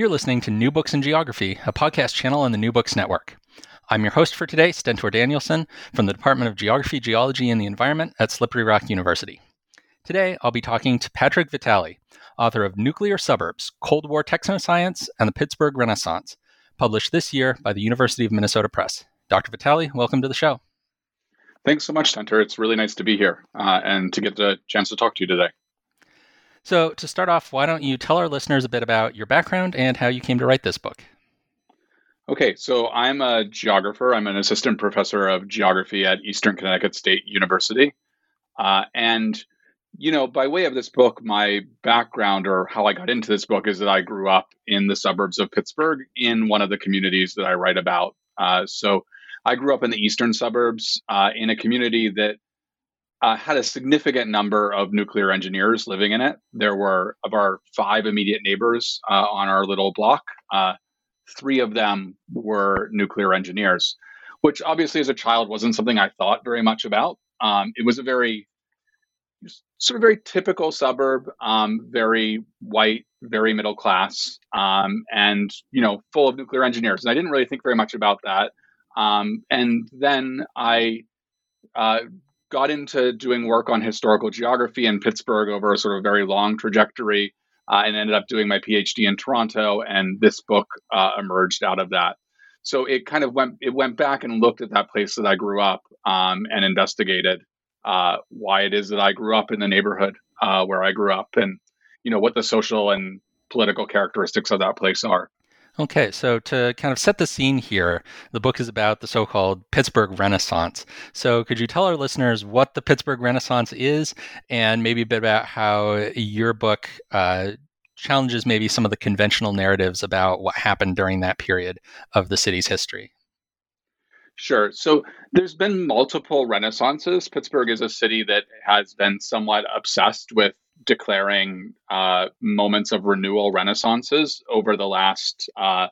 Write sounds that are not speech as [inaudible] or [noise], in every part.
You're listening to New Books in Geography, a podcast channel on the New Books Network. I'm your host for today, Stentor Danielson, from the Department of Geography, Geology, and the Environment at Slippery Rock University. Today, I'll be talking to Patrick Vitale, author of Nuclear Suburbs Cold War Technoscience and the Pittsburgh Renaissance, published this year by the University of Minnesota Press. Dr. Vitale, welcome to the show. Thanks so much, Stentor. It's really nice to be here uh, and to get the chance to talk to you today. So, to start off, why don't you tell our listeners a bit about your background and how you came to write this book? Okay, so I'm a geographer. I'm an assistant professor of geography at Eastern Connecticut State University. Uh, and, you know, by way of this book, my background or how I got into this book is that I grew up in the suburbs of Pittsburgh in one of the communities that I write about. Uh, so I grew up in the eastern suburbs uh, in a community that uh, had a significant number of nuclear engineers living in it. There were, of our five immediate neighbors uh, on our little block, uh, three of them were nuclear engineers, which obviously as a child wasn't something I thought very much about. Um, it was a very sort of very typical suburb, um, very white, very middle class, um, and you know, full of nuclear engineers. And I didn't really think very much about that. Um, and then I uh, got into doing work on historical geography in Pittsburgh over a sort of very long trajectory, uh, and ended up doing my PhD in Toronto. And this book uh, emerged out of that. So it kind of went it went back and looked at that place that I grew up um, and investigated uh, why it is that I grew up in the neighborhood uh, where I grew up, and you know what the social and political characteristics of that place are. Okay, so to kind of set the scene here, the book is about the so called Pittsburgh Renaissance. So, could you tell our listeners what the Pittsburgh Renaissance is and maybe a bit about how your book uh, challenges maybe some of the conventional narratives about what happened during that period of the city's history? Sure. So there's been multiple renaissances. Pittsburgh is a city that has been somewhat obsessed with declaring uh, moments of renewal renaissances over the last uh,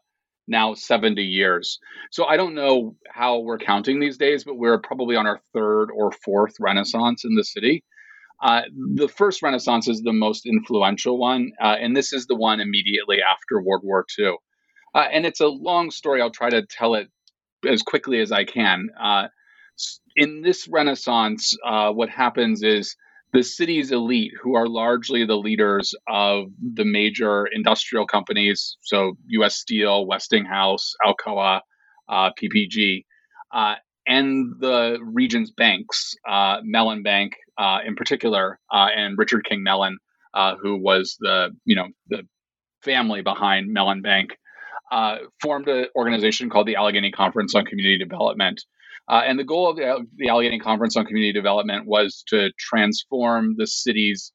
now 70 years. So I don't know how we're counting these days, but we're probably on our third or fourth renaissance in the city. Uh, the first renaissance is the most influential one, uh, and this is the one immediately after World War II. Uh, and it's a long story. I'll try to tell it as quickly as I can. Uh, in this renaissance, what happens is the city's elite, who are largely the leaders of the major industrial companies, so U.S. Steel, Westinghouse, Alcoa, uh, PPG, uh, and the region's banks, uh, Mellon Bank uh, in particular, uh, and Richard King Mellon, uh, who was the you know the family behind Mellon Bank, formed an organization called the Allegheny Conference on Community Development. Uh, and the goal of the, the Allegheny Conference on Community Development was to transform the city's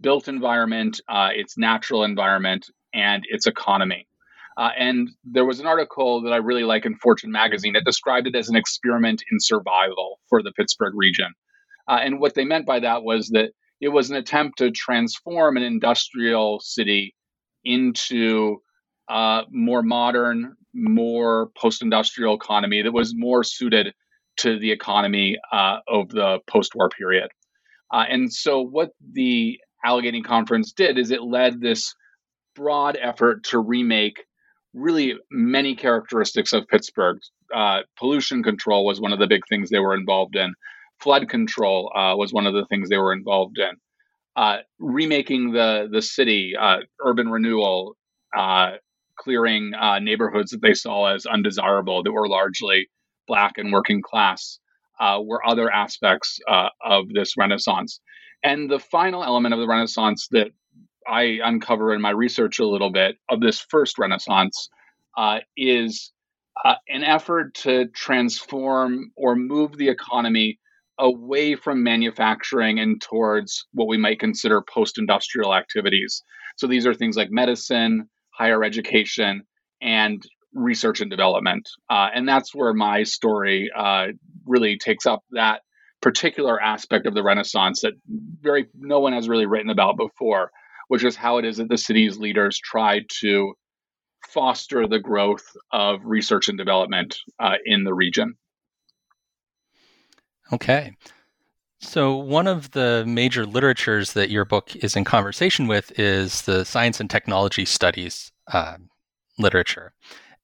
built environment, uh, its natural environment, and its economy. Uh, and there was an article that I really like in Fortune magazine that described it as an experiment in survival for the Pittsburgh region. Uh, and what they meant by that was that it was an attempt to transform an industrial city into a uh, more modern, more post industrial economy that was more suited to the economy uh, of the post war period. Uh, and so, what the Allegheny Conference did is it led this broad effort to remake really many characteristics of Pittsburgh. Uh, pollution control was one of the big things they were involved in, flood control uh, was one of the things they were involved in. Uh, remaking the the city, uh, urban renewal, clearing neighborhoods that they saw as undesirable that were largely black and working class uh, were other aspects uh, of this Renaissance. And the final element of the Renaissance that I uncover in my research a little bit of this first Renaissance uh, is uh, an effort to transform or move the economy away from manufacturing and towards what we might consider post industrial activities. So these are things like medicine, higher education, and research and development. Uh, and that's where my story uh, really takes up that particular aspect of the Renaissance that very no one has really written about before, which is how it is that the city's leaders tried to foster the growth of research and development uh, in the region. Okay. So, one of the major literatures that your book is in conversation with is the science and technology studies uh, literature.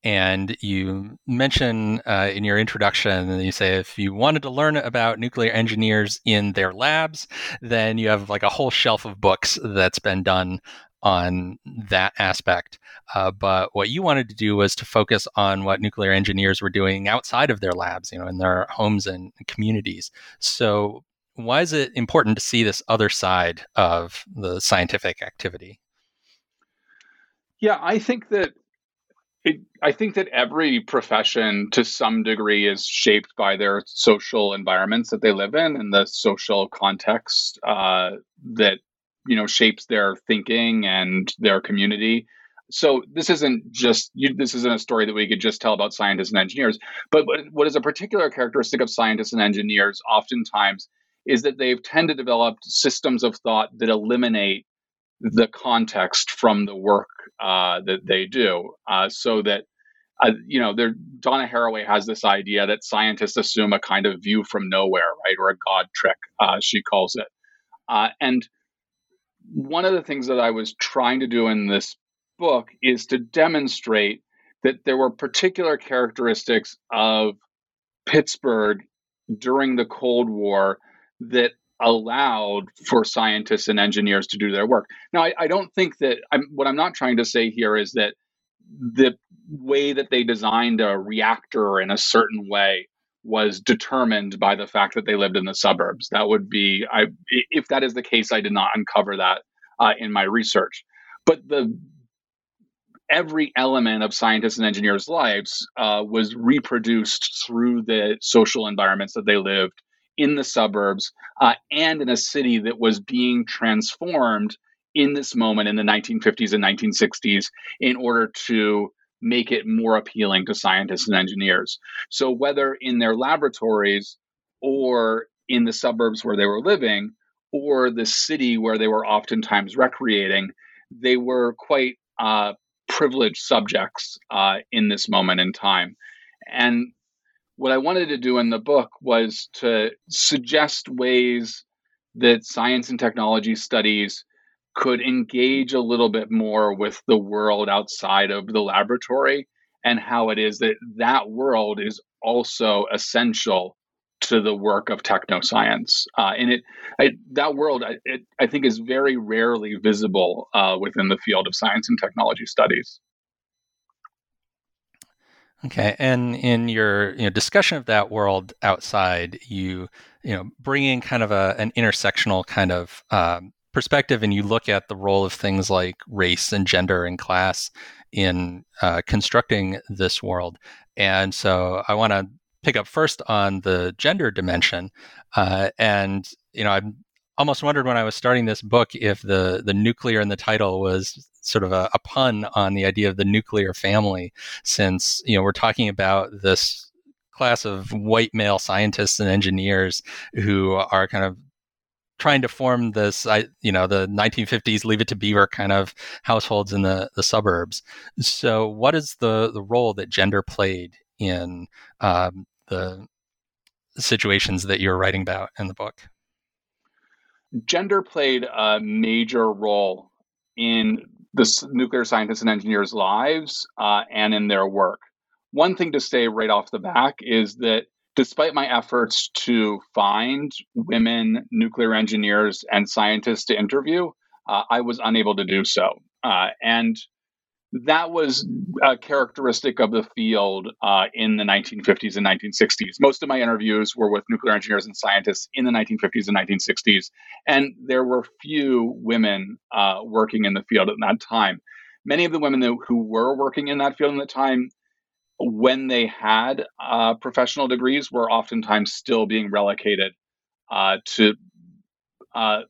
And you mention uh, in your introduction, you say if you wanted to learn about nuclear engineers in their labs, then you have like a whole shelf of books that's been done on that aspect. Uh, but what you wanted to do was to focus on what nuclear engineers were doing outside of their labs, you know, in their homes and communities. So, why is it important to see this other side of the scientific activity? Yeah, I think that it, I think that every profession to some degree is shaped by their social environments that they live in and the social context uh, that you know shapes their thinking and their community. So this isn't just you, this isn't a story that we could just tell about scientists and engineers. But what is a particular characteristic of scientists and engineers, oftentimes, is that they've tend to develop systems of thought that eliminate the context from the work uh, that they do, uh, so that uh, you know, there, Donna Haraway has this idea that scientists assume a kind of view from nowhere, right, or a God trick, uh, she calls it. Uh, and one of the things that I was trying to do in this book is to demonstrate that there were particular characteristics of Pittsburgh during the Cold War that allowed for scientists and engineers to do their work. Now, I, I don't think that I'm, what I'm not trying to say here is that the way that they designed a reactor in a certain way was determined by the fact that they lived in the suburbs. That would be, I, if that is the case, I did not uncover that uh, in my research. But the every element of scientists and engineers' lives uh, was reproduced through the social environments that they lived in the suburbs uh, and in a city that was being transformed in this moment in the 1950s and 1960s in order to make it more appealing to scientists and engineers. So, whether in their laboratories or in the suburbs where they were living or the city where they were oftentimes recreating, they were quite uh, privileged subjects uh, in this moment in time. And what I wanted to do in the book was to suggest ways that science and technology studies could engage a little bit more with the world outside of the laboratory and how it is that that world is also essential to the work of technoscience. Uh, and it, I, that world, I, it, I think, is very rarely visible uh, within the field of science and technology studies. Okay, and in your you know, discussion of that world outside, you you know bring in kind of a, an intersectional kind of um, perspective, and you look at the role of things like race and gender and class in uh, constructing this world. And so, I want to pick up first on the gender dimension, uh, and you know, I'm almost wondered when I was starting this book if the the nuclear in the title was sort of a, a pun on the idea of the nuclear family, since you know we're talking about this class of white male scientists and engineers who are kind of trying to form this, you know, the 1950s Leave It to Beaver kind of households in the, the suburbs. So, what is the the role that gender played in um, the situations that you're writing about in the book? Gender played a major role in the nuclear scientists and engineers' lives uh, and in their work. One thing to say right off the back is that despite my efforts to find women nuclear engineers and scientists to interview, uh, I was unable to do so. Uh, and that was a characteristic of the field uh, in the 1950s and 1960s. Most of my interviews were with nuclear engineers and scientists in the 1950s and 1960s, and there were few women uh, working in the field at that time. Many of the women that, who were working in that field at the time, when they had uh, professional degrees, were oftentimes still being relocated uh, to uh,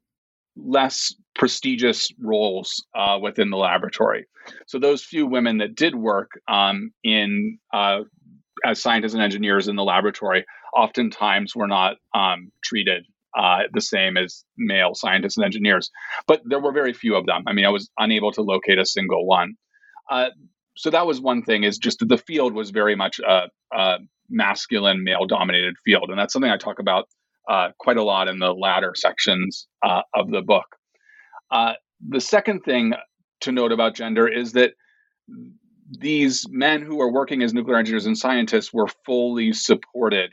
less prestigious roles uh, within the laboratory. So those few women that did work um, in uh, as scientists and engineers in the laboratory oftentimes were not um, treated uh, the same as male scientists and engineers. But there were very few of them. I mean, I was unable to locate a single one. Uh, so that was one thing is just the field was very much a, a masculine, male dominated field. And that's something I talk about uh, quite a lot in the latter sections uh, of the book. Uh, the second thing to note about gender is that these men who are working as nuclear engineers and scientists were fully supported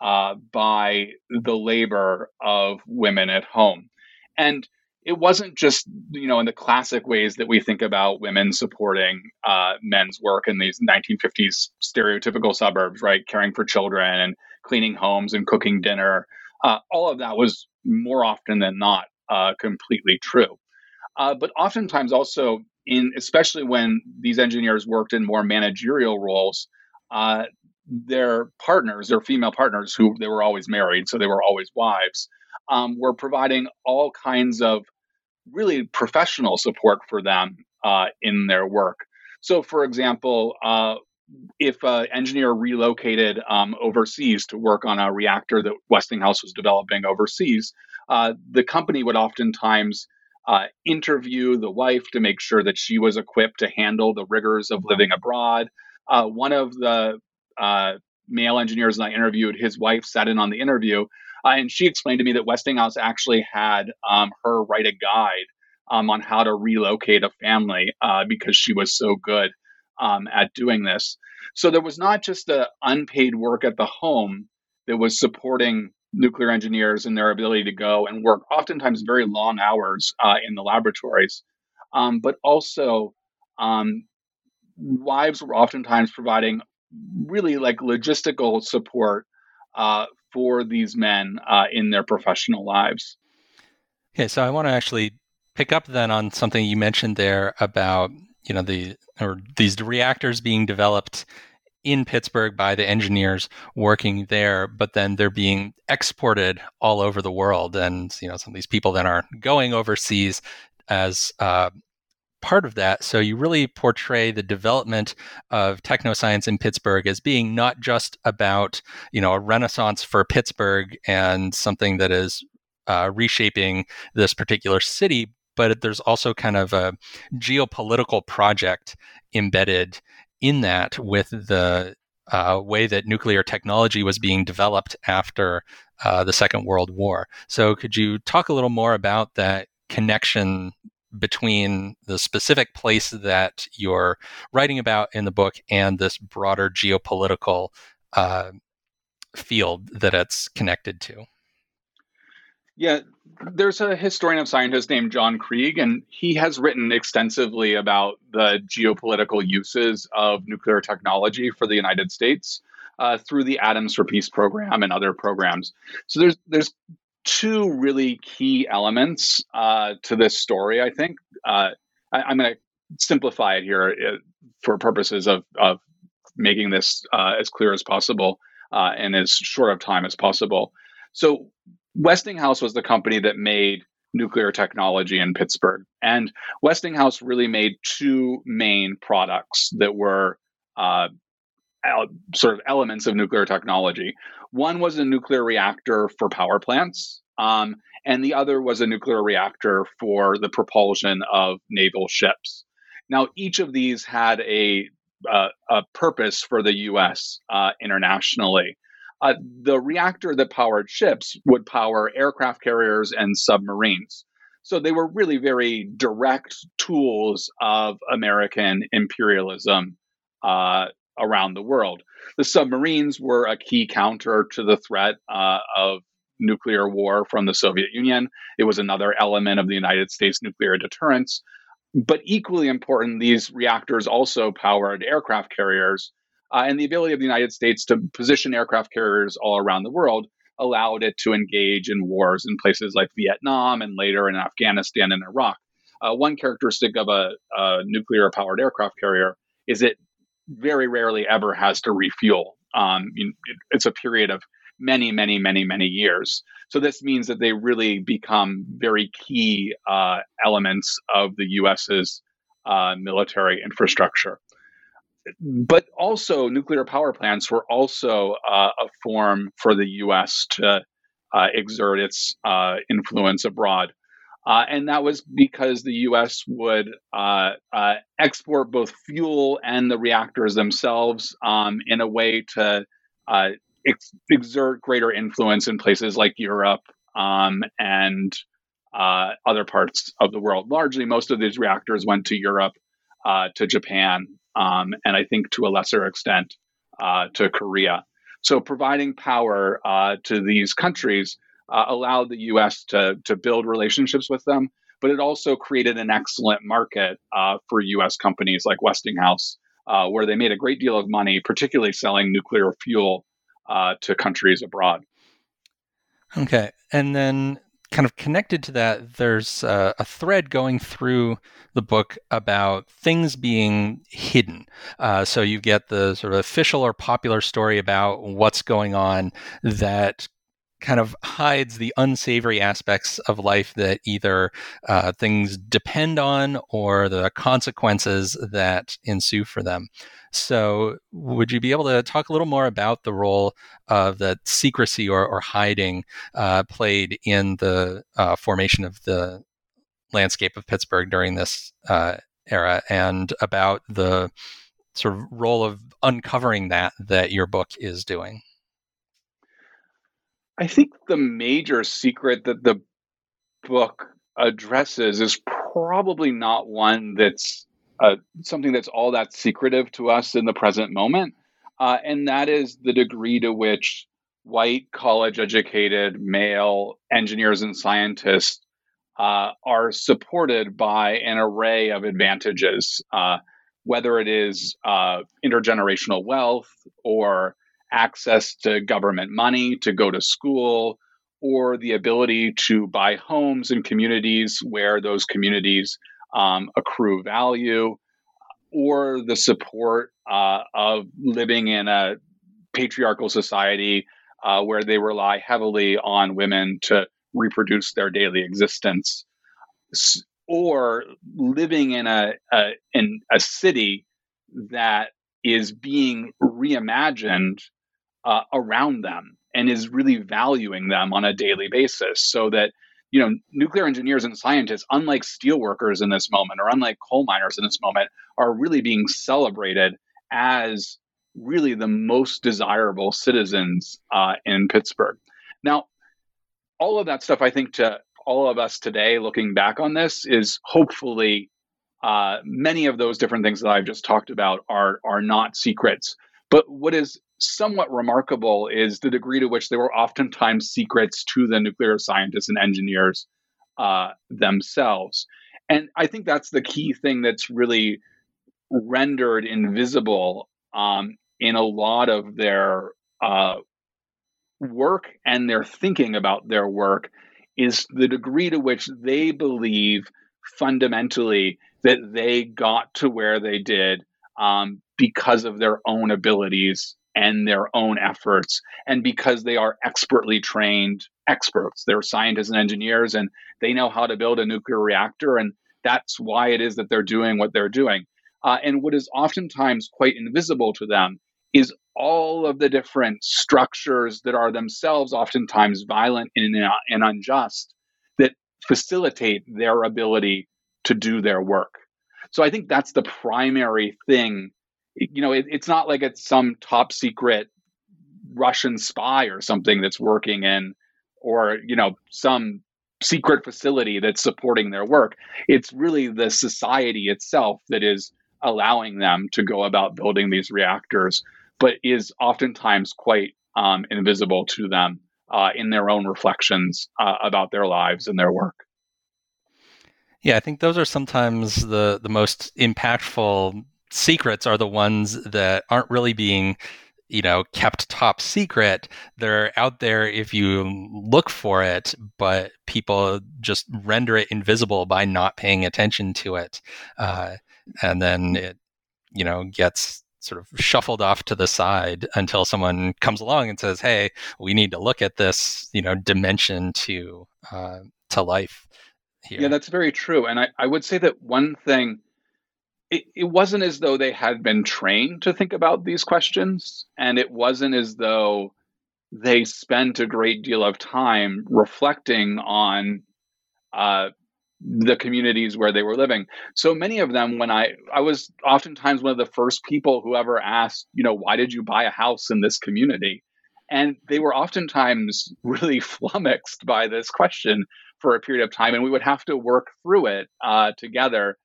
uh, by the labor of women at home. And it wasn't just, you know, in the classic ways that we think about women supporting uh, men's work in these 1950s stereotypical suburbs, right? Caring for children and cleaning homes and cooking dinner. Uh, all of that was more often than not uh, completely true. Uh, but oftentimes also in, especially when these engineers worked in more managerial roles, uh, their partners, their female partners, who they were always married, so they were always wives, um, were providing all kinds of really professional support for them uh, in their work. So, for example, uh, if an engineer relocated um, overseas to work on a reactor that Westinghouse was developing overseas, uh, the company would oftentimes uh, interview the wife to make sure that she was equipped to handle the rigors of living abroad. Uh, one of the uh, male engineers that I interviewed, his wife sat in on the interview, uh, and she explained to me that Westinghouse actually had um, her write a guide um, on how to relocate a family uh, because she was so good um, at doing this. So there was not just the unpaid work at the home that was supporting nuclear engineers and their ability to go and work oftentimes very long hours uh, in the laboratories, um, but also um, wives were oftentimes providing really like logistical support uh, for these men uh, in their professional lives. Okay, so I want to actually pick up then on something you mentioned there about you know the or these reactors being developed in Pittsburgh by the engineers working there, but then they're being exported all over the world, and you know some of these people then are going overseas as uh, part of that. So you really portray the development of technoscience in Pittsburgh as being not just about you know a renaissance for Pittsburgh and something that is uh, reshaping this particular city, but there's also kind of a geopolitical project embedded in that with the uh, way that nuclear technology was being developed after uh, the Second World War. So, could you talk a little more about that connection between the specific place that you're writing about in the book and this broader geopolitical uh, field that it's connected to? Yeah, there's a historian of scientists named John Krige, and he has written extensively about the geopolitical uses of nuclear technology for the United States uh, through the Atoms for Peace program and other programs. So there's there's two really key elements uh, to this story. I think uh, I, am going to simplify it here uh, for purposes of, of making this uh, as clear as possible uh, and as short of time as possible. So Westinghouse was the company that made nuclear technology in Pittsburgh. And Westinghouse really made two main products that were uh, sort of elements of nuclear technology. One was a nuclear reactor for power plants, um, and the other was a nuclear reactor for the propulsion of naval ships. Now, each of these had a, uh, a purpose for the U.S. Uh, internationally. Uh, the reactor that powered ships would power aircraft carriers and submarines. So they were really very direct tools of American imperialism uh, around the world. The submarines were a key counter to the threat uh, of nuclear war from the Soviet Union. It was another element of the United States nuclear deterrence. But equally important, these reactors also powered aircraft carriers uh, and the ability of the United States to position aircraft carriers all around the world allowed it to engage in wars in places like Vietnam and later in Afghanistan and Iraq. Uh, one characteristic of a, a nuclear powered aircraft carrier is it very rarely ever has to refuel. Um, it's a period of many, many, many, many years. So this means that they really become very key uh, elements of the U.S.'s uh, military infrastructure. But also, nuclear power plants were also uh, a form for the U.S. to uh, exert its uh, influence abroad. Uh, and that was because the U.S. would uh, uh, export both fuel and the reactors themselves um, in a way to ex- exert greater influence in places like Europe um, and other parts of the world. Largely, most of these reactors went to Europe, to Japan, um, and I think to a lesser extent to Korea. So, providing power to these countries uh, allowed the U.S. to to build relationships with them, but it also created an excellent market uh, for U.S. companies like Westinghouse, uh, where they made a great deal of money, particularly selling nuclear fuel uh, to countries abroad. Okay, and then kind of connected to that, there's uh, a thread going through the book about things being hidden. Uh, so you get the sort of official or popular story about what's going on that kind of hides the unsavory aspects of life that either uh, things depend on or the consequences that ensue for them. So, would you be able to talk a little more about the role of that secrecy or, or hiding uh, played in the uh, formation of the landscape of Pittsburgh during this uh, era and about the sort of role of uncovering that that your book is doing? I think the major secret that the book addresses is probably not one that's uh, something that's all that secretive to us in the present moment. Uh, and that is the degree to which white, college educated, male engineers and scientists uh, are supported by an array of advantages, uh, whether it is uh, intergenerational wealth or access to government money to go to school, or the ability to buy homes in communities where those communities um, accrue value, or the support uh, of living in a patriarchal society uh, where they rely heavily on women to reproduce their daily existence, or living in a, a in a city that is being reimagined uh, around them and is really valuing them on a daily basis so that you know nuclear engineers and scientists unlike steel workers in this moment or unlike coal miners in this moment are really being celebrated as really the most desirable citizens uh, in pittsburgh. Now all of that stuff i think to all of us today looking back on this is hopefully uh, many of those different things that i've just talked about are are not secrets. But what is somewhat remarkable is the degree to which there were oftentimes secrets to the nuclear scientists and engineers uh, themselves. And I think that's the key thing that's really rendered invisible um, in a lot of their uh, work and their thinking about their work is the degree to which they believe fundamentally that they got to where they did um, because of their own abilities and their own efforts. And because they are expertly trained experts they're scientists and engineers and they know how to build a nuclear reactor and that's why it is that they're doing what they're doing. Uh, and what is oftentimes quite invisible to them is all of the different structures that are themselves oftentimes violent and, and unjust that facilitate their ability to do their work. So i think that's the primary thing you know, it, it's not like it's some top secret Russian spy or something that's working in, or, you know, some secret facility that's supporting their work. It's really the society itself that is allowing them to go about building these reactors, but is oftentimes quite um, invisible to them uh, in their own reflections uh, about their lives and their work. Yeah, I think those are sometimes the the most impactful secrets are the ones that aren't really being you know kept top secret they're out there if you look for it but people just render it invisible by not paying attention to it uh, and then it you know gets sort of shuffled off to the side until someone comes along and says, "Hey, we need to look at this, you know, dimension to uh, to life." Here. Yeah, that's very true. And I, I would say that one thing, it, it wasn't as though they had been trained to think about these questions, and it wasn't as though they spent a great deal of time reflecting on uh, the communities where they were living. So many of them, when I I was oftentimes one of the first people who ever asked, you know, why did you buy a house in this community? And they were oftentimes really [laughs] flummoxed by this question for a period of time, and we would have to work through it uh, together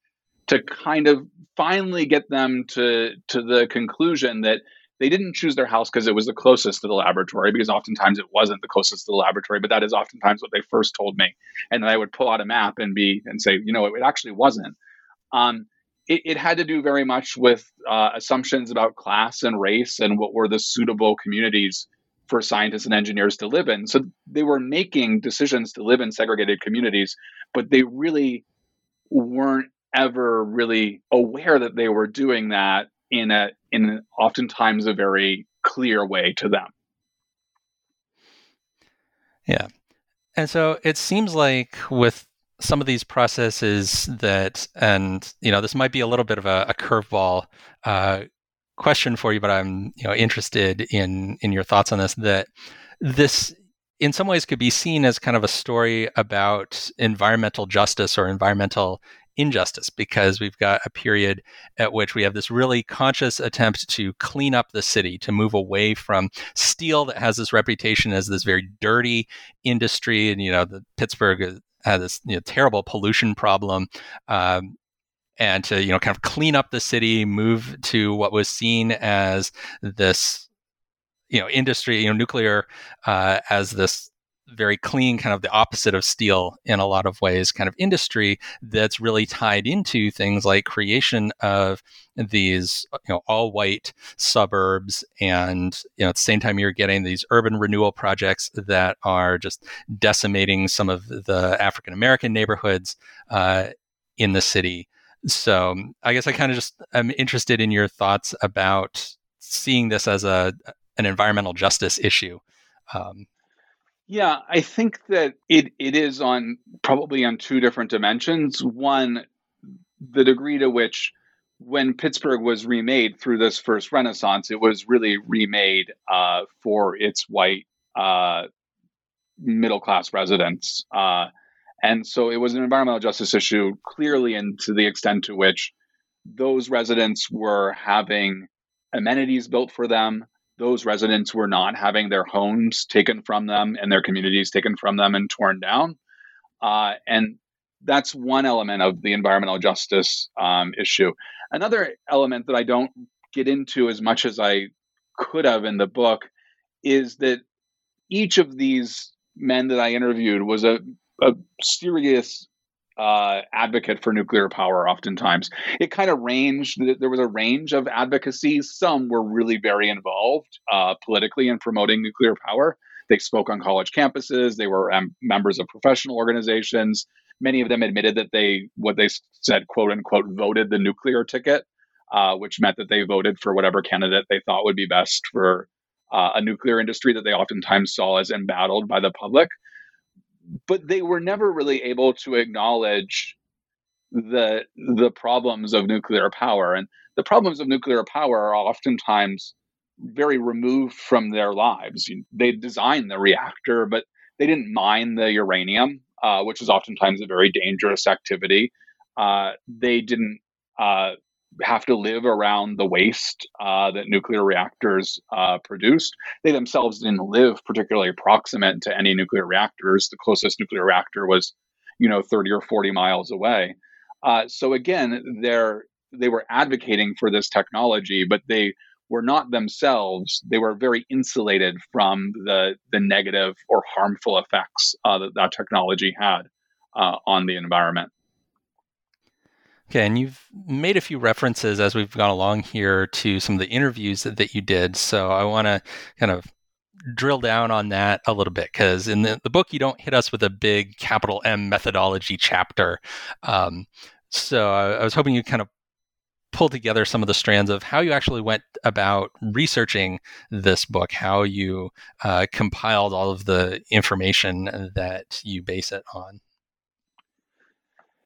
to kind of finally get them to to the conclusion that they didn't choose their house because it was the closest to the laboratory, because oftentimes it wasn't the closest to the laboratory, but that is oftentimes what they first told me. And then I would pull out a map and be and say, you know, it, it actually wasn't. Um, it, it, had to do very much with uh, assumptions about class and race and what were the suitable communities for scientists and engineers to live in. So they were making decisions to live in segregated communities, but they really weren't ever really aware that they were doing that in a in oftentimes a very clear way to them. Yeah. And so it seems like with some of these processes that, and you know, this might be a little bit of a, a curveball uh, question for you, but I'm you know interested in in your thoughts on this. That this in some ways could be seen as kind of a story about environmental justice or environmental injustice because we've got a period at which we have this really conscious attempt to clean up the city, to move away from steel that has this reputation as this very dirty industry. And, you know, the Pittsburgh had this you know, terrible pollution problem. Um, and to you know kind of clean up the city, move to what was seen as this you know industry, you know nuclear uh, as this very clean, kind of the opposite of steel in a lot of ways, kind of industry that's really tied into things like creation of these, you know, all white suburbs. And, you know, at the same time, you're getting these urban renewal projects that are just decimating some of the African American neighborhoods uh, in the city. So I guess I kind of just am interested in your thoughts about seeing this as a an environmental justice issue. Um, yeah, I think that it, it is on probably on two different dimensions. One, the degree to which when Pittsburgh was remade through this first Renaissance, it was really remade uh, for its white uh, middle class residents. Uh, and so it was an environmental justice issue, clearly, and to the extent to which those residents were having amenities built for them, those residents were not having their homes taken from them and their communities taken from them and torn down. Uh, and that's one element of the environmental justice um, issue. Another element that I don't get into as much as I could have in the book is that each of these men that I interviewed was a, a serious uh, advocate for nuclear power oftentimes. It kind of ranged, there was a range of advocacy. Some were really very involved uh, politically in promoting nuclear power. They spoke on college campuses, they were um, members of professional organizations. Many of them admitted that they, what they said, quote unquote, voted the nuclear ticket, uh, which meant that they voted for whatever candidate they thought would be best for uh, a nuclear industry that they oftentimes saw as embattled by the public but they were never really able to acknowledge the the problems of nuclear power and the problems of nuclear power are oftentimes very removed from their lives. They designed the reactor but they didn't mine the uranium uh, which is oftentimes a very dangerous activity. Uh, they didn't uh, have to live around the waste uh, that nuclear reactors uh, produced. They themselves didn't live particularly proximate to any nuclear reactors. The closest nuclear reactor was, you know, 30 or 40 miles away. Uh, so again, they're they were advocating for this technology, but they were not themselves. They were very insulated from the the negative or harmful effects uh, that that technology had uh, on the environment. Okay, and you've made a few references as we've gone along here to some of the interviews that, that you did. So I want to kind of drill down on that a little bit because in the, the book, you don't hit us with a big capital M methodology chapter. Um, so I, I was hoping you kind of pull together some of the strands of how you actually went about researching this book, how you uh, compiled all of the information that you base it on.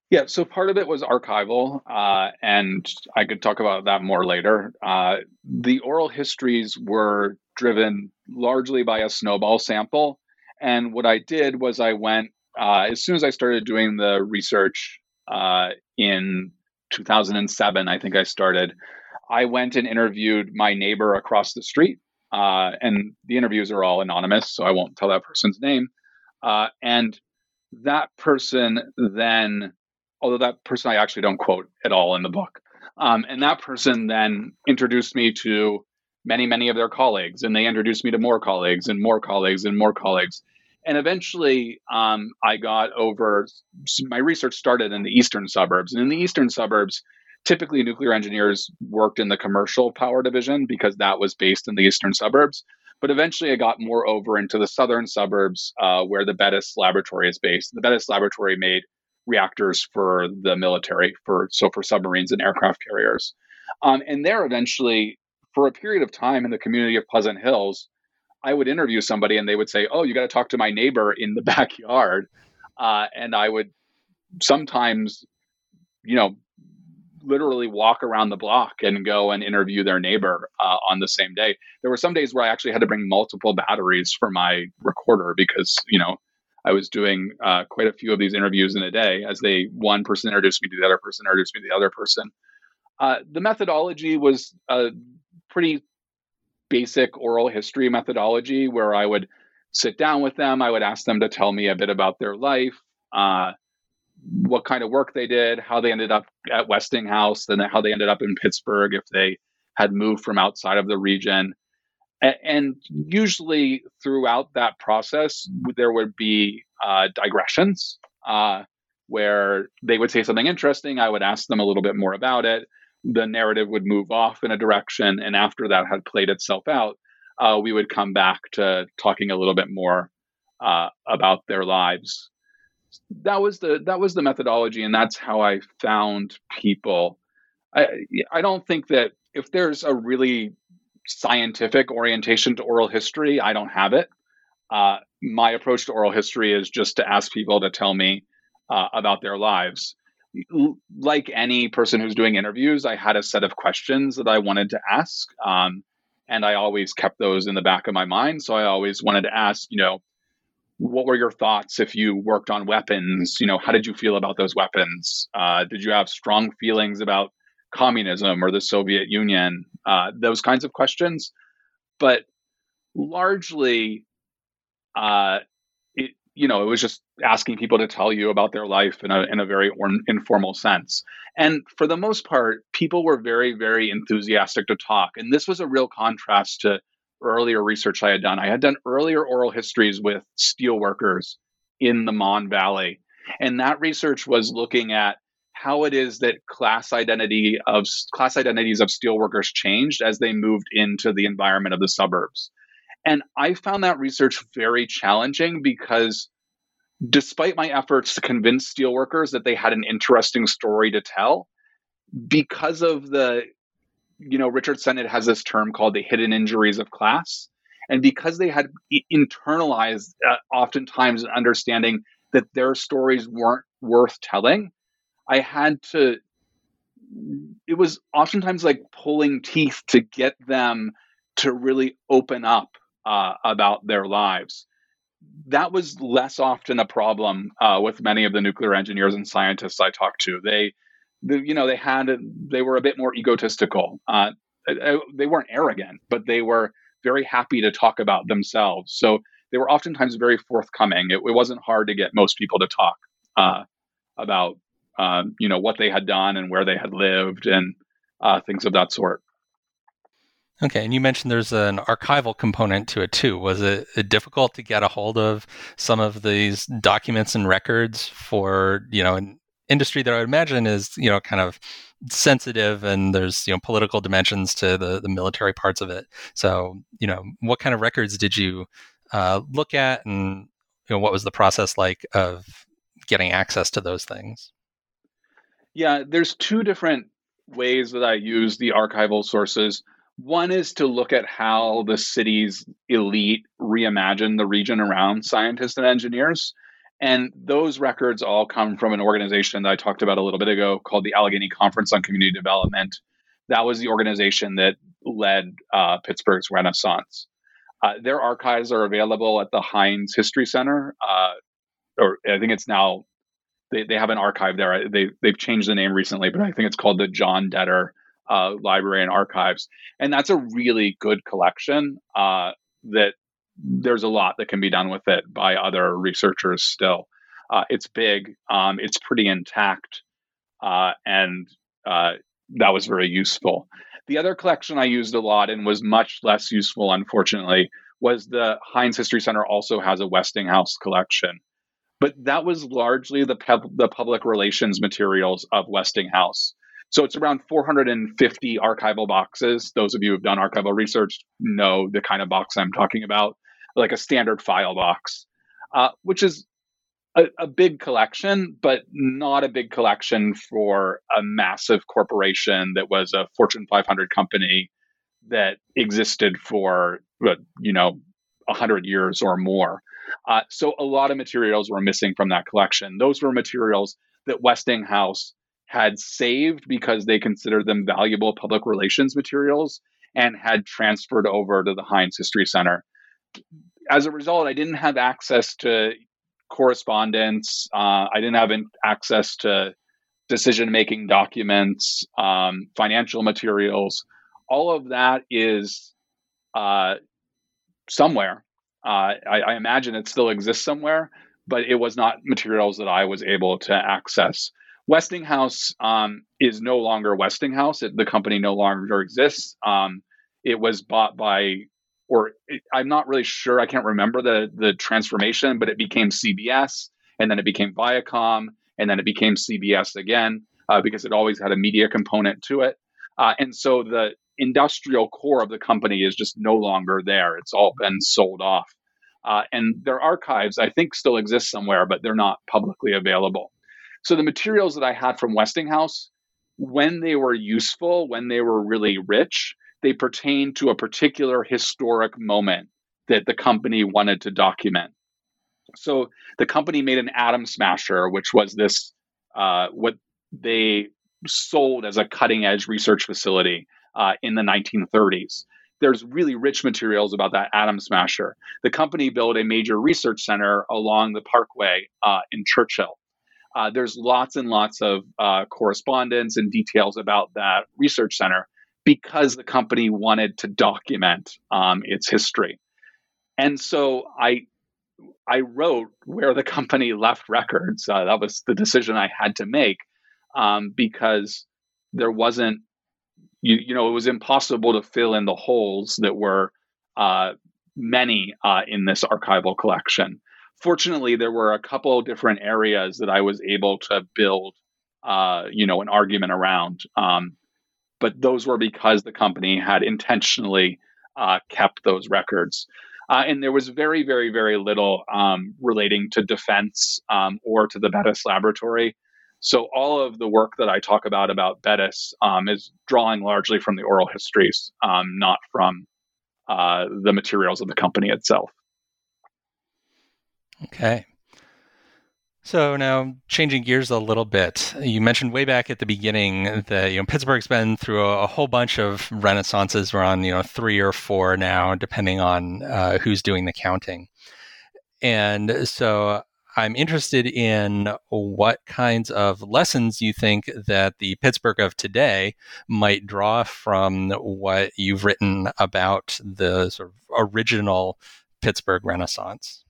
Yeah, so part of it was archival, uh, and I could talk about that more later. Uh, the oral histories were driven largely by a snowball sample. And what I did was I went, uh, as soon as I started doing the research uh, in 2007, I think I started, I went and interviewed my neighbor across the street. Uh, and the interviews are all anonymous, so I won't tell that person's name. Uh, and that person then although that person I actually don't quote at all in the book. Um, and that person then introduced me to many, many of their colleagues, and they introduced me to more colleagues and more colleagues and more colleagues. And eventually, um, I got over my research started in the eastern suburbs. And in the eastern suburbs, typically nuclear engineers worked in the commercial power division because that was based in the eastern suburbs. But eventually, I got more over into the southern suburbs uh, where the Bettis laboratory is based. The Bettis laboratory made reactors for the military, for so for submarines and aircraft carriers. Um, and there, eventually, for a period of time in the community of Pleasant Hills, I would interview somebody and they would say, "Oh, you got to talk to my neighbor in the [laughs] backyard," uh, and I would sometimes, you know, literally walk around the block and go and interview their neighbor uh, on the same day. There were some days where I actually had to bring multiple batteries for my recorder because you know I was doing uh, quite a few of these interviews in a day as they one person introduced me to the other person, introduced me to the other person. Uh, the methodology was a pretty basic oral history methodology where I would sit down with them. I would ask them to tell me a bit about their life, uh, what kind of work they did, how they ended up at Westinghouse, then how they ended up in Pittsburgh if they had moved from outside of the region. And usually throughout that process, there would be uh, digressions uh, where they would say something interesting. I would ask them a little bit more about it. The narrative would move off in a direction. And after that had played itself out, uh, we would come back to talking a little bit more uh, about their lives. That was the that was the methodology, and that's how I found people. I I don't think that if there's a really scientific orientation to oral history. I don't have it. Uh, my approach to oral history is just to ask people to tell me uh, about their lives. Like any person who's doing interviews, I had a set of questions that I wanted to ask. Um, and I always kept those in the back of my mind. So I always wanted to ask, you know, what were your thoughts if you worked on weapons? You know, how did you feel about those weapons? Uh, did you have strong feelings about communism or the Soviet Union, uh, those kinds of questions. But largely, uh, it, you know, it was just asking people to tell you about their life in a, in a very or- informal sense. And for the most part, people were very, very enthusiastic to talk. And this was a real contrast to earlier research I had done. I had done earlier oral histories with steelworkers in the Mon Valley. And that research was looking at how it is that class identity of class identities of steelworkers changed as they moved into the environment of the suburbs. And I found that research very challenging because despite my efforts to convince steelworkers that they had an interesting story to tell, because of the, you know, Richard Sennett has this term called the hidden injuries of class. And because they had internalized uh, oftentimes an understanding that their stories weren't worth telling, I had to, it was oftentimes like pulling teeth to get them to really open up uh, about their lives. That was less often a problem uh, with many of the nuclear engineers and scientists I talked to. They, the, you know, they had they were a bit more egotistical. Uh, they weren't arrogant, but they were very happy to talk about themselves. So they were oftentimes very forthcoming. It, it wasn't hard to get most people to talk uh, about um, you know what they had done and where they had lived and uh, things of that sort. Okay, and you mentioned there's an archival component to it too. Was it, difficult to get a hold of some of these documents and records for you know an industry that I would imagine is you know kind of sensitive and there's you know political dimensions to the the military parts of it. So you know what kind of records did you uh, look at, and you know what was the process like of getting access to those things? Yeah, there's two different ways that I use the archival sources. One is to look at how the city's elite reimagine the region around scientists and engineers. And those records all come from an organization that I talked about a little bit ago called the Allegheny Conference on Community Development. That was the organization that led uh, Pittsburgh's Renaissance. Uh, their archives are available at the Heinz History Center, uh, or I think it's now they, they have an archive there. They they've changed the name recently, but I think it's called the John Detre uh, Library and Archives, and that's a really good collection. Uh, that there's a lot that can be done with it by other researchers. Still, uh, it's big. Um, it's pretty intact, uh, and uh, that was very useful. The other collection I used a lot and was much less useful, unfortunately, was the Heinz History Center also has a Westinghouse collection but that was largely the, pub- the public relations materials of Westinghouse. So it's around 450 archival boxes. Those of you who've done archival research know the kind of box I'm talking about, like a standard file box, uh, which is a, a, big collection, but not a big collection for a massive corporation that was a Fortune 500 company that existed for, you know, 100 years or more. Uh, so a lot of materials were missing from that collection. Those were materials that Westinghouse had saved because they considered them valuable public relations materials and had transferred over to the Heinz History Center. As a result, I didn't have access to correspondence. Uh, I didn't have access to decision making documents, um, financial materials. All of that is uh, somewhere uh, I, I, imagine it still exists somewhere, but it was not materials that I was able to access. Westinghouse um, is no longer Westinghouse. It, the company no longer exists. Um, it was bought by, or it, I'm not really sure. I can't remember the the transformation, but it became CBS, and then it became Viacom, and then it became CBS again uh, because it always had a media component to it. Uh, and so the industrial core of the company is just no longer there. It's all been sold off. Uh, and their archives, I think, still exist somewhere, but they're not publicly available. So the materials that I had from Westinghouse, when they were useful, when they were really rich, they pertain to a particular historic moment that the company wanted to document. So the company made an atom smasher, which was this uh, what they sold as a cutting edge research facility uh, in the 1930s. There's really rich materials about that atom smasher. The company built a major research center along the parkway uh, in Churchill. Uh, there's lots and lots of uh, correspondence and details about that research center because the company wanted to document um, its history. And so I I wrote where the company left records. Uh, that was the decision I had to make um, because there wasn't you, you know, it was impossible to fill in the holes that were uh, many uh, in this archival collection. Fortunately, there were a couple different areas that I was able to build, uh, you know, an argument around. Um, but those were because the company had intentionally uh, kept those records. Uh, and there was very, very, very little um, relating to defense um, or to the Bettis laboratory. So all of the work that I talk about about Bettis um, is drawing largely from the oral histories, um, not from uh, the materials of the company itself. Okay. So now changing gears a little bit, you mentioned way back at the beginning that you know Pittsburgh's been through a, a whole bunch of renaissances. We're on you know three or four now, depending on uh, who's doing the counting. And so I'm interested in what kinds of lessons you think that the Pittsburgh of today might draw from what you've written about the sort of original Pittsburgh Renaissance.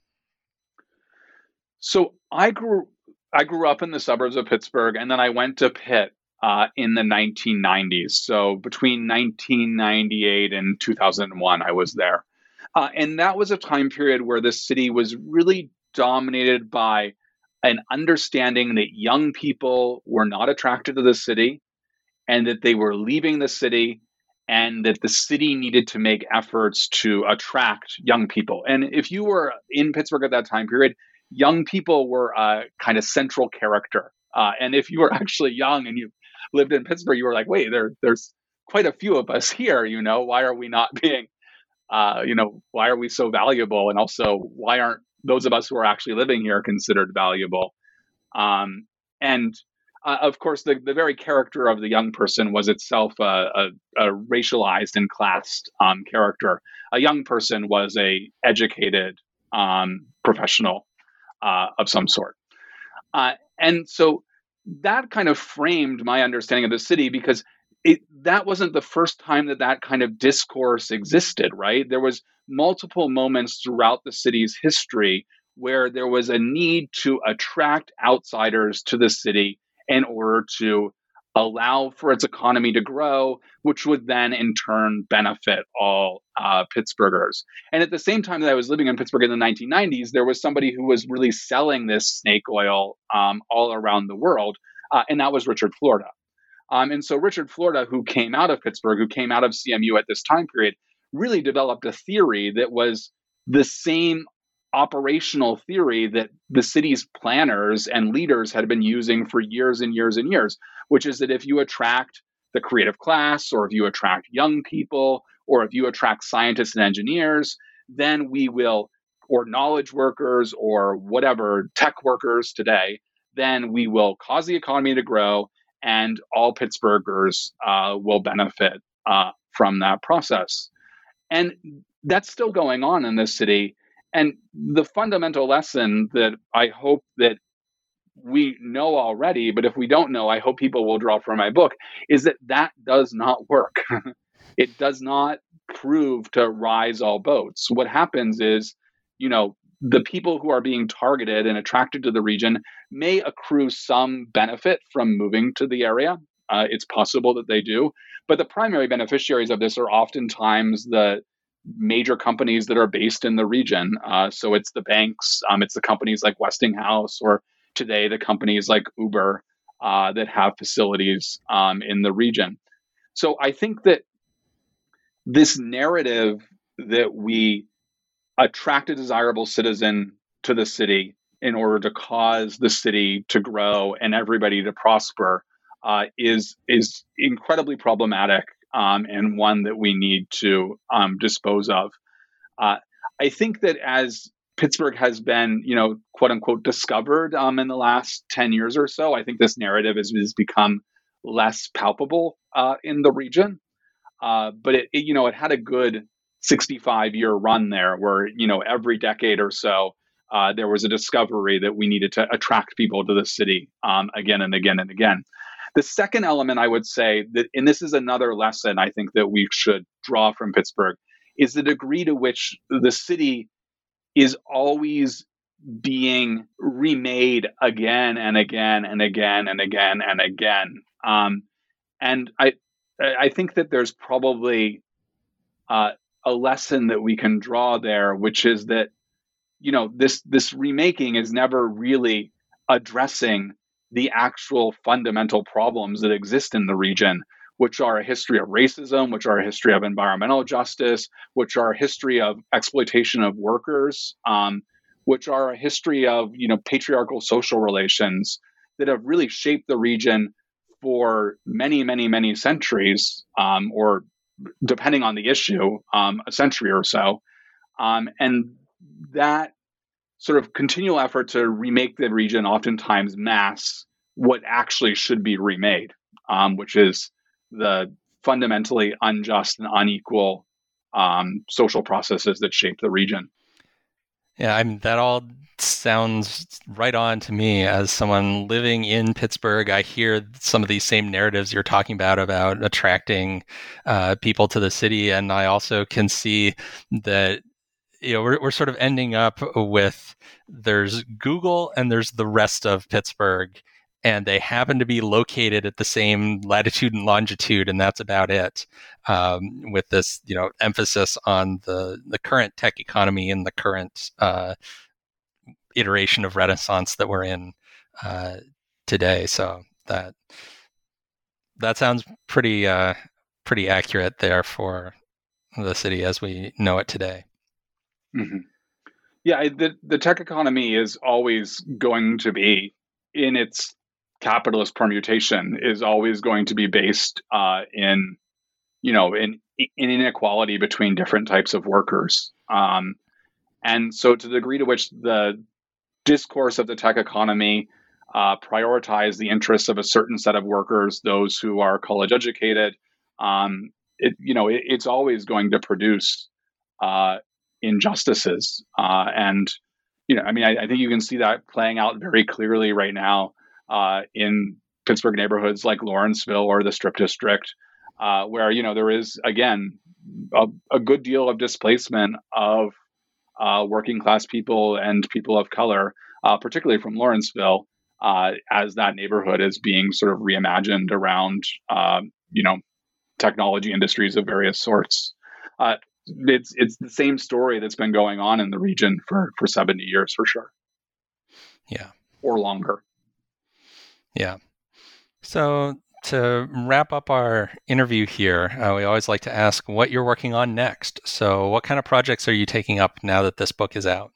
So I grew I grew up in the suburbs of Pittsburgh, and then I went to Pitt uh, in the 1990s. So between 1998 and 2001, I was there. Uh, and that was a time period where the city was really dominated by an understanding that young people were not attracted to the city and that they were leaving the city and that the city needed to make efforts to attract young people. And if you were in Pittsburgh at that time period, young people were a kind of central character. Uh, and if you were [laughs] actually young and you lived in Pittsburgh, you were like, wait, there, there's quite a few of us [laughs] here. You know, why are we not being, uh, you know, why are we so valuable? And also, why aren't those of us who are actually living here considered valuable? Um, and uh, of course, the, the very character of the young person was itself a, a, a racialized and classed um, character. A young person was a educated um, professional uh, of some sort, uh, and so that kind of framed my understanding of the city because it that wasn't the first time that that kind of discourse existed. Right? There was multiple moments throughout the city's history where there was a need to attract outsiders to the city in order to allow for its economy to grow, which would then in turn benefit all uh, Pittsburghers. And at the same time that I was living in Pittsburgh in the 1990s, there was somebody who was really selling this snake oil um, all around the world, uh, and that was Richard Florida. Um, and so Richard Florida, who came out of Pittsburgh, who came out of CMU at this time period, really developed a theory that was the same operational theory that the city's planners and leaders had been using for years and years and years, which is that if you attract the creative class, or if you attract young people, or if you attract scientists and engineers, then we will, or knowledge workers, or whatever, tech workers today, then we will cause the economy to grow and all Pittsburghers uh, will benefit uh, from that process. And that's still going on in this city. And the fundamental lesson that I hope that we know already, but if we don't know, I hope people will draw from my book, is that that does not work. [laughs] it does not prove to rise all boats. What happens is, you know, the people who are being targeted and attracted to the region may accrue some benefit from moving to the area. Uh, it's possible that they do. But the primary beneficiaries of this are oftentimes the major companies that are based in the region. Uh, so it's the banks, um, it's the companies like Westinghouse, or today the companies like Uber uh, that have facilities um, in the region. So I think that this narrative that we attract a desirable citizen to the city in order to cause the city to grow and everybody to prosper uh, is is incredibly problematic um, and one that we need to um, dispose of. Uh, I think that as Pittsburgh has been, you know, quote unquote, discovered um, in the last 10 years or so, I think this narrative has, has become less palpable uh, in the region. Uh, but it, it, you know, it had a good 65 year run there where, you know, every decade or so, uh, there was a discovery that we needed to attract people to the city um, again and again and again. The second element I would say that, and this is another lesson I think that we should draw from Pittsburgh, is the degree to which the city is always being remade again and again and again and again and again. Um, and I, I think that there's probably uh, a lesson that we can draw there, which is that you know this this remaking is never really addressing the actual fundamental problems that exist in the region, which are a history of racism, which are a history of environmental justice, which are a history of exploitation of workers, um, which are a history of you know patriarchal social relations that have really shaped the region for many, many, many centuries, um, or depending on the issue, um, a century or so. Um, and that sort of continual effort to remake the region oftentimes masks what actually should be remade, um, which is the fundamentally unjust and unequal um, social processes that shape the region. Yeah, I mean that all sounds right on to me as someone living in Pittsburgh. I hear some of these same narratives you're talking about about attracting uh, people to the city, and I also can see that you know we're we're sort of ending up with there's Google and there's the rest of Pittsburgh, and they happen to be located at the same latitude and longitude, and that's about it. Um, with this, you know, emphasis on the the current tech economy and the current uh, iteration of Renaissance that we're in uh, today. So that that sounds pretty uh, pretty accurate there for the city as we know it today. Mm-hmm. Yeah, the the tech economy is always going to be in its capitalist permutation is always going to be based uh, in, you know, in, in inequality between different types of workers. Um, and so, to the degree to which the discourse of the tech economy uh, prioritize the interests of a certain set of workers, those who are college educated, um, it, you know, it, it's always going to produce uh, injustices. Uh, and, you know, I mean, I, I, think you can see that playing out very clearly right now uh, in Pittsburgh neighborhoods like Lawrenceville or the Strip District, uh, where, you know, there is, again, a, a good deal of displacement of uh, working class people and people of color, uh, particularly from Lawrenceville. as that neighborhood is being sort of reimagined around, you know, technology industries of various sorts. Uh, it's it's the same story that's been going on in the region for for 70 years for sure. Yeah. Or longer. Yeah. So to wrap up our interview here, uh, we always like to ask what you're working on next. So, what kind of projects are you taking up now that this book is out?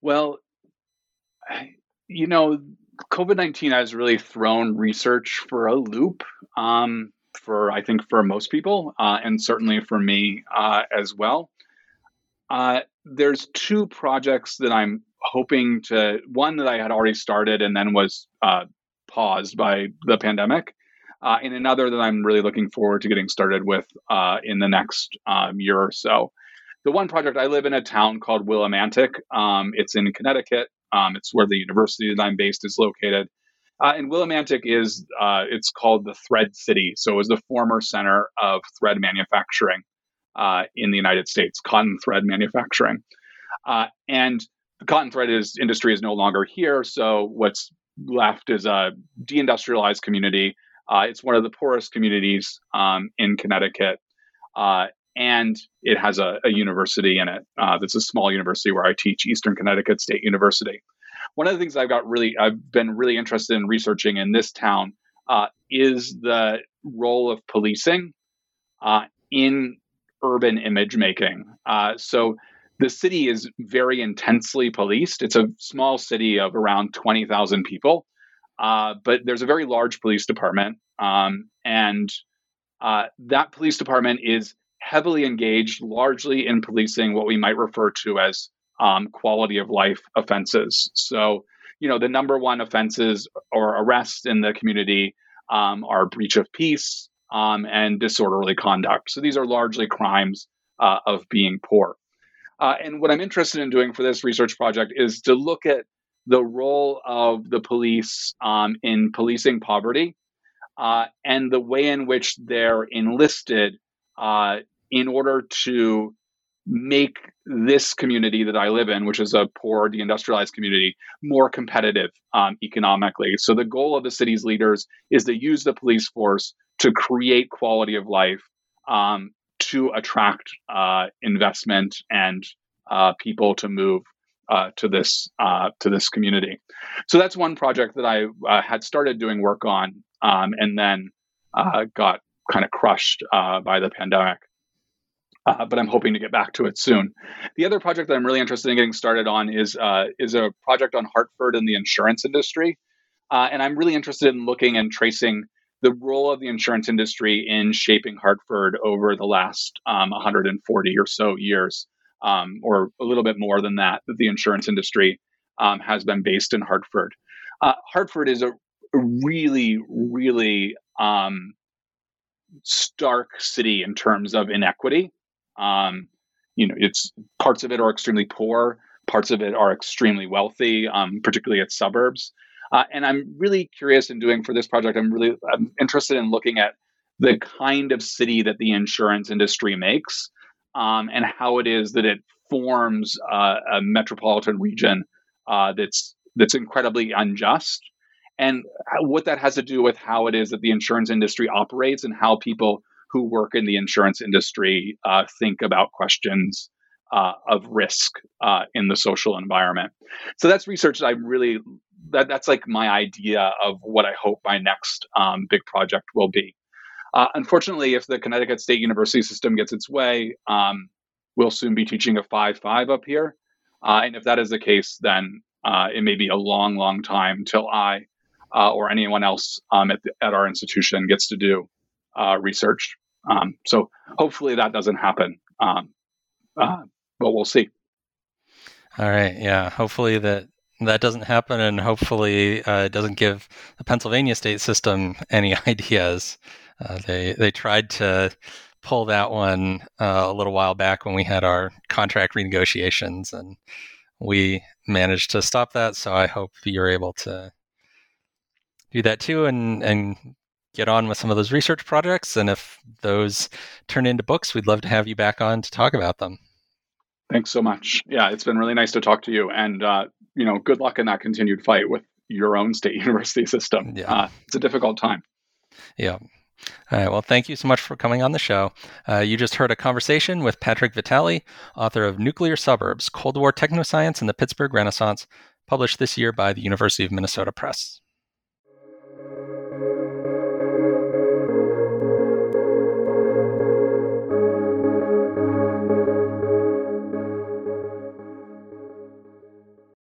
Well, you know, COVID 19 has really thrown research for a loop um, for, I think, for most people, uh, and certainly for me uh, as well. Uh, there's two projects that I'm hoping to, one that I had already started and then was uh, paused by the pandemic. Uh, and another that I'm really looking forward to getting started with uh, in the next um, year or so. The one project I live in a town called Willimantic. Um, it's in Connecticut. Um, it's where the university that I'm based is located. Uh, and Willimantic is, uh, it's called the Thread City. So it was the former center of thread manufacturing uh, in the United States, cotton thread manufacturing. And cotton thread is, industry is no longer here. So what's left is a deindustrialized community. Uh, it's one of the poorest communities um, in Connecticut. Uh, and it has a, a university in it. that's a small university where I teach, Eastern Connecticut State University one of the things I've got really, I've been really interested in researching in this town uh, is the role of policing uh, in urban image making. Uh, so the city is very intensely policed. It's a small city of around 20,000 people, uh, but there's a very large police department. Um, and uh, that police department is heavily engaged largely in policing what we might refer to as um, quality of life offenses. So, you know, the number one offenses or arrests in the community um, are breach of peace um, and disorderly conduct. So these are largely crimes uh, of being poor. Uh, and what I'm interested in doing for this research project is to look at the role of the police um, in policing poverty uh, and the way in which they're enlisted uh, in order to make this community that I live in, which is a poor, deindustrialized community, more competitive um, economically. So the goal of the city's leaders is to use the police force to create quality of life, um, to attract uh, investment and uh, people to move uh, to this uh, to this community. So that's one project that I uh, had started doing work on, um, and then uh, got kind of crushed by the pandemic but I'm hoping to get back to it soon. The other project that I'm really interested in getting started on is is a project on Hartford and the insurance industry, and I'm really interested in looking and tracing the role of the insurance industry in shaping Hartford over the last um, 140 or so years, um, or a little bit more than that. That the insurance industry um, has been based in Hartford. Uh, Hartford is a really, really um, stark city in terms of inequity. Um, you know, it's parts of it are extremely poor, parts of it are extremely wealthy, um, particularly its suburbs. Uh, and I'm really curious in doing for this project. I'm really I'm interested in looking at the kind of city that the insurance industry makes, um, and how it is that it forms uh, a metropolitan region uh, that's that's incredibly unjust, and what that has to do with how it is that the insurance industry operates and how people who work in the insurance industry uh, think about questions uh, of risk uh, in the social environment. So that's research that I'm really that that's like my idea of what I hope my next um, big project will be. Uh, unfortunately, if the Connecticut State University system gets its way, um, we'll soon be teaching a five five up here, uh, and if that is the case, then uh, it may be a long, long time till I uh, or anyone else um, at, the, at our institution gets to do research. Um, so hopefully that doesn't happen, um, uh, but we'll see. All right, yeah. Hopefully that that doesn't happen, and hopefully uh, it doesn't give the Pennsylvania state system [laughs] any ideas. Uh, they they tried to pull that one uh, a little while back when we had our contract renegotiations, and we managed to stop that. So I hope you're able to do that too, and and get on with some of those research projects. And if those turn into books, we'd love to have you back on to talk about them. Thanks so much. Yeah, it's been really nice to talk to you, and uh, you know, good luck in that continued fight with your own state [laughs] university system. Yeah. Uh, it's a difficult time. Yeah. All right. Well, thank you so much for coming on the show. Uh, you just heard a conversation with Patrick Vitale, author of Nuclear Suburbs Cold War Technoscience and the Pittsburgh Renaissance, published this year by the University of Minnesota Press.